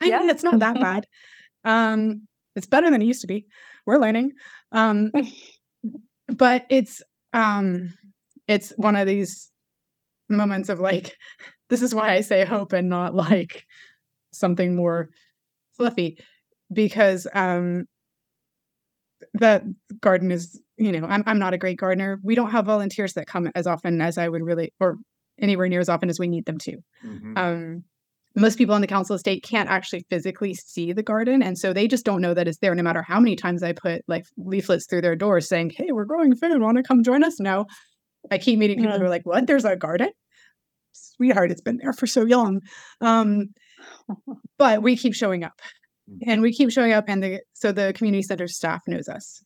I yeah. mean, it's not that bad. Um, it's better than it used to be. We're learning. Um, but it's um, it's one of these moments of like, this is why I say hope and not like something more fluffy, because um, that garden is, you know, I'm I'm not a great gardener. We don't have volunteers that come as often as I would really, or anywhere near as often as we need them to. Mm-hmm. Um, most people on the council estate can't actually physically see the garden and so they just don't know that it's there no matter how many times i put like leaflets through their doors saying hey we're growing food want to come join us no i keep meeting people yeah. who are like what there's a garden sweetheart it's been there for so long um, but we keep showing up mm. and we keep showing up and the so the community center staff knows us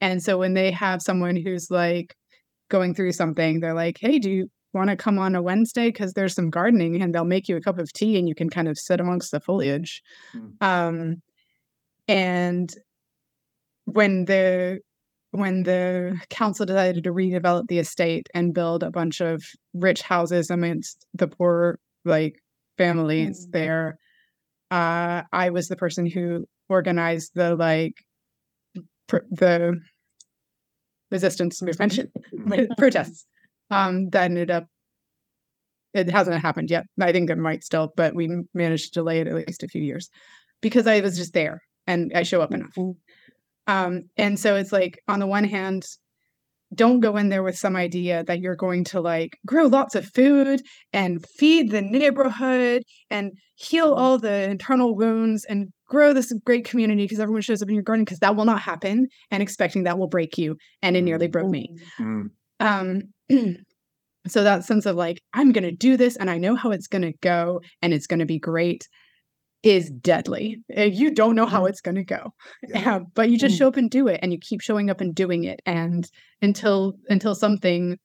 and so when they have someone who's like going through something they're like hey do you want to come on a Wednesday because there's some gardening and they'll make you a cup of tea and you can kind of sit amongst the foliage. Mm. Um, and when the when the council decided to redevelop the estate and build a bunch of rich houses amidst the poor like families mm. there, uh, I was the person who organized the like pr- the resistance movement protests um, that ended up it hasn't happened yet. I think it might still, but we managed to delay it at least a few years because I was just there and I show up enough. Um, and so it's like on the one hand, don't go in there with some idea that you're going to like grow lots of food and feed the neighborhood and heal all the internal wounds and grow this great community because everyone shows up in your garden because that will not happen and expecting that will break you and it nearly broke me. Mm-hmm. Um, so that sense of like, I'm going to do this and I know how it's going to go and it's going to be great is deadly. You don't know how mm. it's going to go. Yeah. but you just mm. show up and do it and you keep showing up and doing it and until until something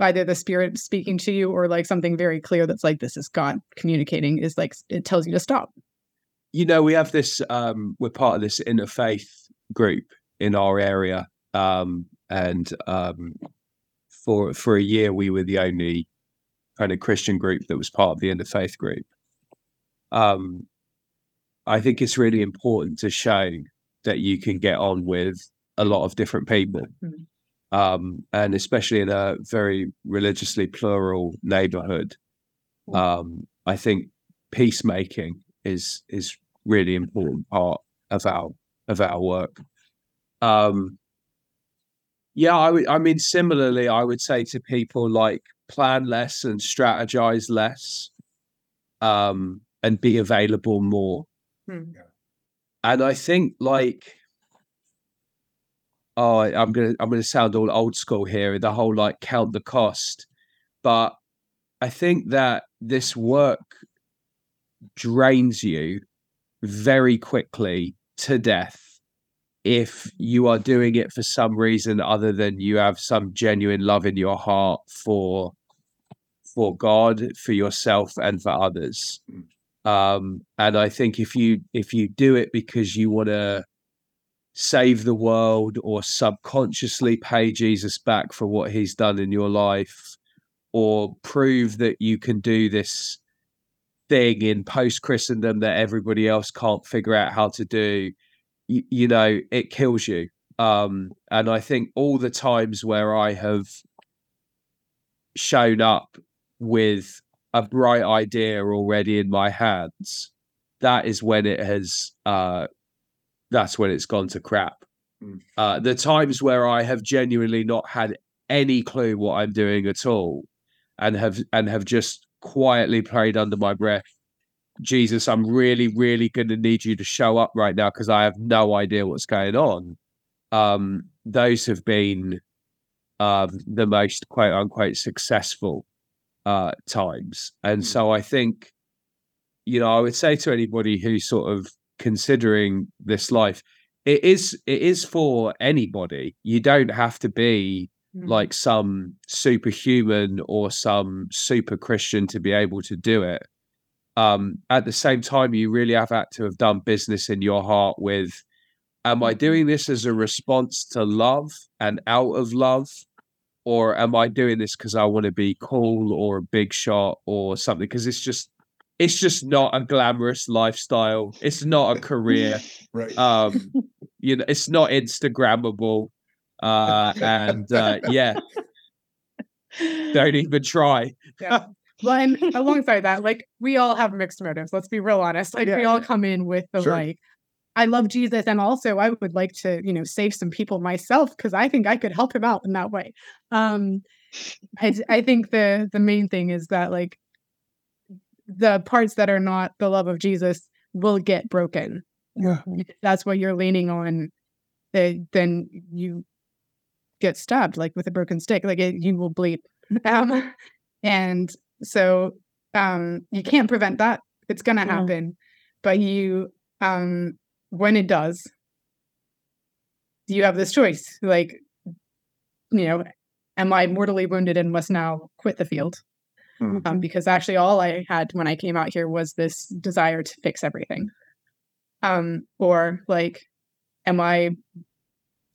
either the spirit speaking to you or like something very clear that's like this is God communicating is like it tells you to stop. You know, we have this um we're part of this interfaith group in our area um and um for for a year we were the only kind of Christian group that was part of the interfaith group. Um, I think it's really important to show that you can get on with a lot of different people, mm-hmm. um, and especially in a very religiously plural neighborhood. Um, I think peacemaking is is really important part of our of our work. Um, yeah, I mean, similarly, I would say to people like plan less and strategize less, um, and be available more. Hmm. And I think like, oh, I'm gonna I'm gonna sound all old school here. The whole like count the cost, but I think that this work drains you very quickly to death if you are doing it for some reason other than you have some genuine love in your heart for for God, for yourself, and for others. Um, and I think if you if you do it because you want to save the world or subconsciously pay Jesus back for what he's done in your life or prove that you can do this thing in post Christendom that everybody else can't figure out how to do, you, you know, it kills you. Um, and I think all the times where I have shown up with a bright idea already in my hands, that is when it has uh that's when it's gone to crap. Mm. Uh the times where I have genuinely not had any clue what I'm doing at all and have and have just quietly prayed under my breath, Jesus, I'm really, really gonna need you to show up right now because I have no idea what's going on. Um, those have been um the most quote unquote successful uh times. And Mm. so I think, you know, I would say to anybody who's sort of considering this life, it is it is for anybody. You don't have to be Mm. like some superhuman or some super Christian to be able to do it. Um, at the same time, you really have had to have done business in your heart with Am I doing this as a response to love and out of love? Or am I doing this because I want to be cool or a big shot or something? Because it's just it's just not a glamorous lifestyle. It's not a career Right. um you know it's not instagrammable uh and uh yeah don't even try Yeah. Well, and alongside that, like we all have mixed motives. Let's be real honest. Like we all come in with the Sure. like, I love Jesus, and also I would like to, you know, save some people myself because I think I could help him out in that way. Um, I I think the the main thing is that like the parts that are not the love of Jesus will get broken. yeah. If that's what you're leaning on, then you get stabbed like with a broken stick. Like it, you will bleed. Um, and so um, you can't prevent that. It's gonna Yeah. happen. But you, um, when it does, do you have this choice. Like, you know, am I mortally wounded and must now quit the field? Mhm. um, because actually all I had when I came out here was this desire to fix everything. Um, or like, am I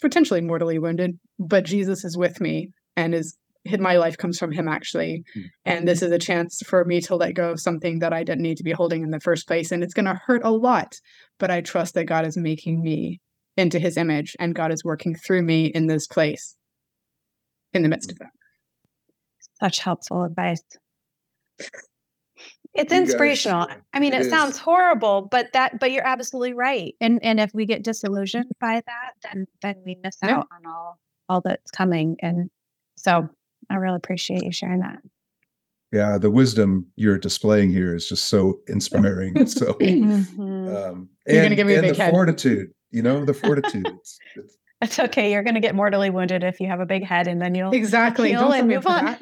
potentially mortally wounded, but Jesus is with me and is my life comes from him actually. Mm. And this is a chance for me to let go of something that I didn't need to be holding in the first place. And it's gonna hurt a lot, but I trust that God is making me into his image and God is working through me in this place in the midst of that. Such helpful advice. It's You guys- inspirational. I mean, it it, is. sounds horrible, but that but you're absolutely right. And and if we get disillusioned by that, then then we miss Yeah. out on all all that's coming. And so I really appreciate you sharing that. Yeah. The wisdom you're displaying here is just so inspiring. so Mhm. um You're gonna and, give me a and big the head. fortitude, you know, the fortitude. It's- it's- It's okay. You're going to get mortally wounded if you have a big head, and then you'll Exactly. heal Don't and move on.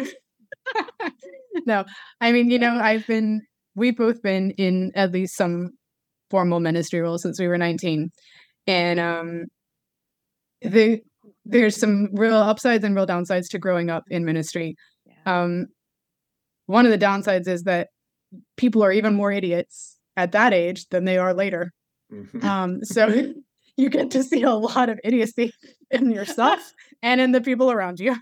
no, I mean, you know, I've been, we've both been in at least some formal ministry role since we were 19. And um, the, there's some real upsides and real downsides to growing up in ministry. Um, one of the downsides is that people are even more idiots at that age than they are later. Mhm. Um, so you get to see a lot of idiocy in yourself and in the people around you.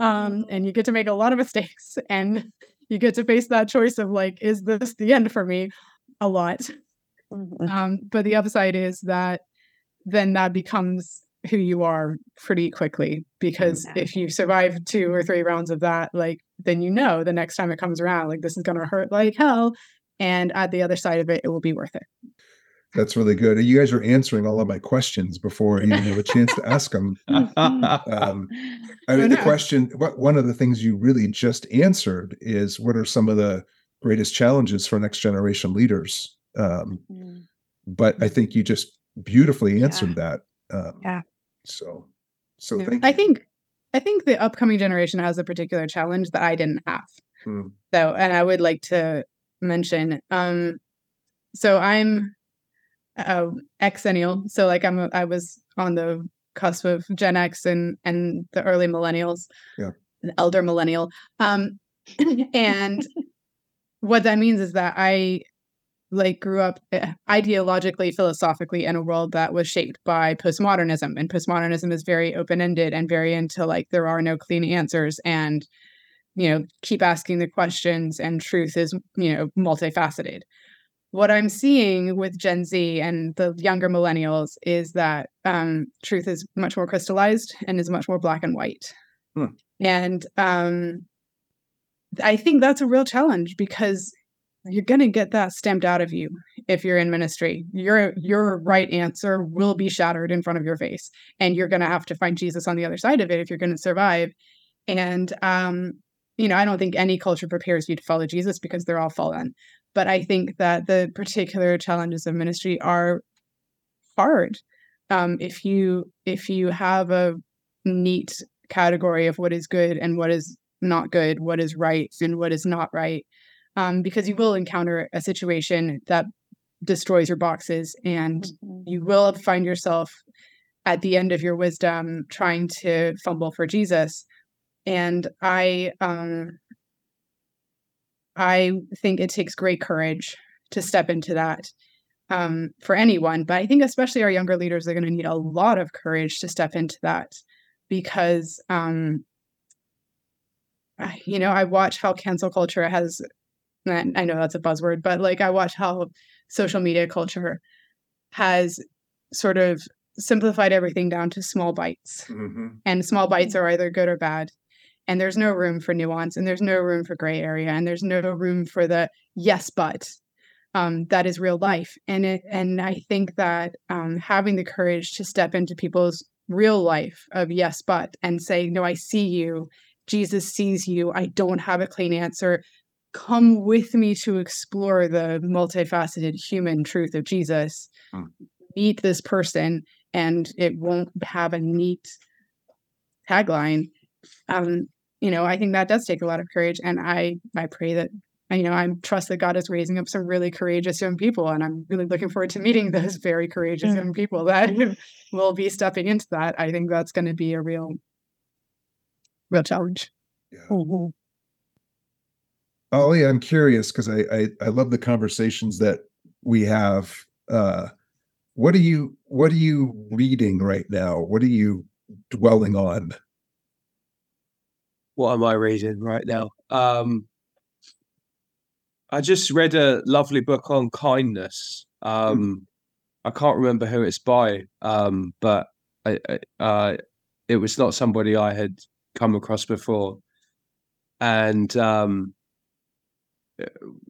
Um, and you get to make a lot of mistakes and you get to face that choice of like, is this the end for me? A lot. Mhm. Um, but the upside is that then that becomes who you are pretty quickly because Yeah. if you survive two or three rounds of that, like then you know the next time it comes around, like this is gonna hurt like hell. And at the other side of it, it will be worth it. That's really good. You guys are answering all of my questions before I even have a chance to ask them. Um, I mean, the no. question, what, one of the things you really just answered is what are some of the greatest challenges for next generation leaders? Um, Mm. but I think you just beautifully answered that. Um, Yeah. So, so Yeah. thank I think I think the upcoming generation has a particular challenge that I didn't have. Hmm. So, and I would like to mention. Um, so I'm uh, exennial. So like I'm a, I was on the cusp of Gen X and and the early millennials. Yeah. the elder millennial. Um, and what that means is that I like grew up eh, ideologically philosophically in a world that was shaped by postmodernism and postmodernism is very open-ended and very into like there are no clean answers and you know keep asking the questions and truth is you know multifaceted what i'm seeing with gen z and the younger millennials is that um, truth is much more crystallized and is much more black and white hmm. and um, i think that's a real challenge because you're going to get that stamped out of you if you're in ministry. Your your right answer will be shattered in front of your face and you're going to have to find jesus on the other side of it if you're going to survive. And um you know i don't think any culture prepares you to follow jesus because they're all fallen but i think that the particular challenges of ministry are hard. Um if you if you have a neat category of what is good and what is not good what is right and what is not right um, because you will encounter a situation that destroys your boxes and mm-hmm. you will find yourself at the end of your wisdom trying to fumble for Jesus. And I um I think it takes great courage to step into that um, for anyone, but I think especially our younger leaders are going to need a lot of courage to step into that because um, you know I watch how cancel culture has I know that's a buzzword, but like I watch how social media culture has sort of simplified everything down to small bites. Mm-hmm. And small bites are either good or bad. And there's no room for nuance and there's no room for gray area and there's no room for the yes, but um, that is real life. And it, and I think that um, having the courage to step into people's real life of yes, but and say, no, I see you. Jesus sees you. I don't have a clean answer come with me to explore the multifaceted human truth of Jesus. Hmm. Meet this person, and it won't have a neat tagline. Um, you know, I think that does take a lot of courage, and I I pray that you know I trust that God is raising up some really courageous young people, and I'm really looking forward to meeting those very courageous young people that will be stepping into that. I think that's going to be a real, real challenge. Yeah. Mm-hmm. Oli, I'm curious because I, I, I love the conversations that we have. Uh, what are you What are you reading right now? What are you dwelling on? What am I reading right now? Um, I just read a lovely book on kindness. Hmm. Um, I can't remember who it's by, um, but I, I, uh, it was not somebody I had come across before, and um,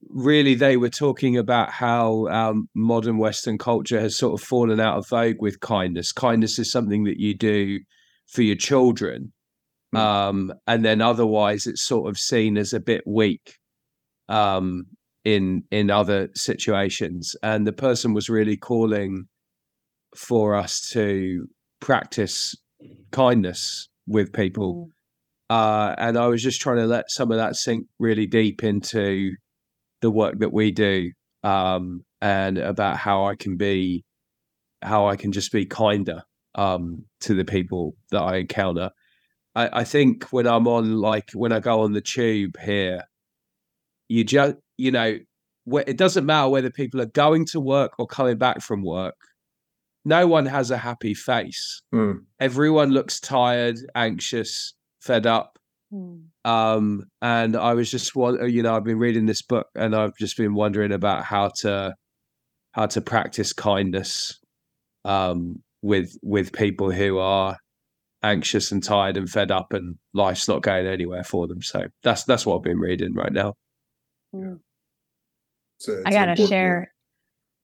really they were talking about how um, modern Western culture has sort of fallen out of vogue with kindness. Kindness is something that you do for your children. Mm. Um, and then otherwise it's sort of seen as a bit weak um, in in other situations. And the person was really calling for us to practice kindness with people. Mm. Uh, and I was just trying to let some of that sink really deep into the work that we do um, and about how I can be, how I can just be kinder um, to the people that I encounter. I, I think when I'm on, like, when I go on the tube here, you just, you know, it doesn't matter whether people are going to work or coming back from work. No one has a happy face. Mm. Everyone looks tired, anxious, fed up. Mm. Um, and I was just, you know, I've been reading this book and I've just been wondering about how to how to practice kindness um, with with people who are anxious and tired and fed up and life's not going anywhere for them. So that's that's what I've been reading right now. Mm. So I gotta share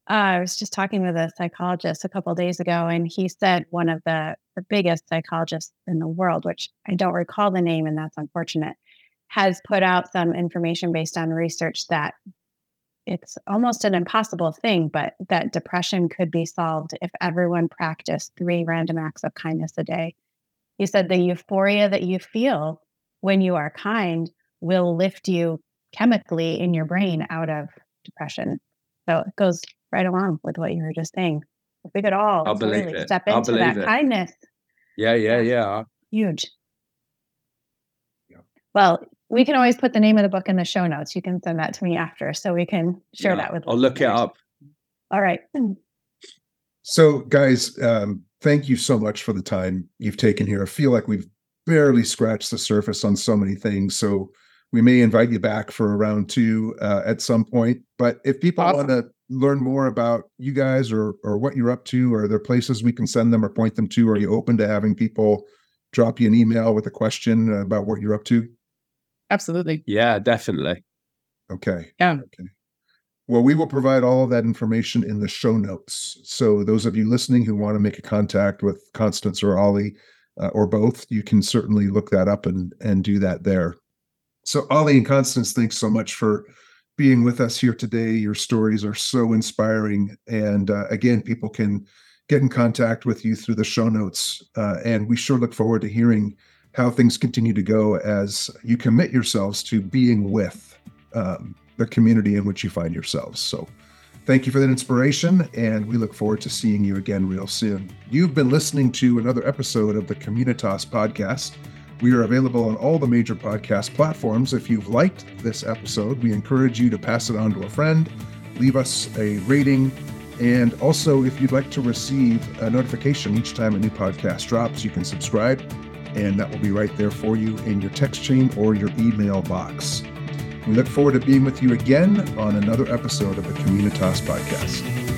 I was just talking with a psychologist a couple days ago, and he said one of the, the biggest psychologists in the world, which I don't recall the name, and that's unfortunate, has put out some information based on research that it's almost an impossible thing, but that depression could be solved if everyone practiced three random acts of kindness a day. He said the euphoria that you feel when you are kind will lift you chemically in your brain out of depression. So it goes right along with what you were just saying. If we could all I'll believe really it. step into that it. kindness. Yeah, yeah, yeah. Huge. Yeah. Well, we can always put the name of the book in the show notes. You can send that to me after so we can share Yeah, that with I'll look it up. All right. So, guys, um, thank you so much for the time you've taken here. I feel like we've barely scratched the surface on so many things. So, we may invite you back for a round two uh, at some point. But if people Awesome. want to learn more about you guys or or what you're up to, are there places we can send them or point them to? Are you open to having people drop you an email with a question about what you're up to? Absolutely. Yeah, definitely. Okay. Yeah. Okay. Well, we will provide all of that information in the show notes. So those of you listening who want to make a contact with Constance or Oli uh, or both, you can certainly look that up and and do that there. So Oli and Constance, thanks so much for being with us here today. Your stories are so inspiring, and uh, again, people can get in contact with you through the show notes, uh, and we sure look forward to hearing how things continue to go as you commit yourselves to being with um, the community in which you find yourselves. So, thank you for that inspiration, and we look forward to seeing you again real soon. You've been listening to another episode of the Communitas podcast. We are available on all the major podcast platforms. If you've liked this episode, we encourage you to pass it on to a friend, leave us a rating, and also if you'd like to receive a notification each time a new podcast drops, you can subscribe, and that will be right there for you in your text chain or your email box. We look forward to being with you again on another episode of the Communitas podcast.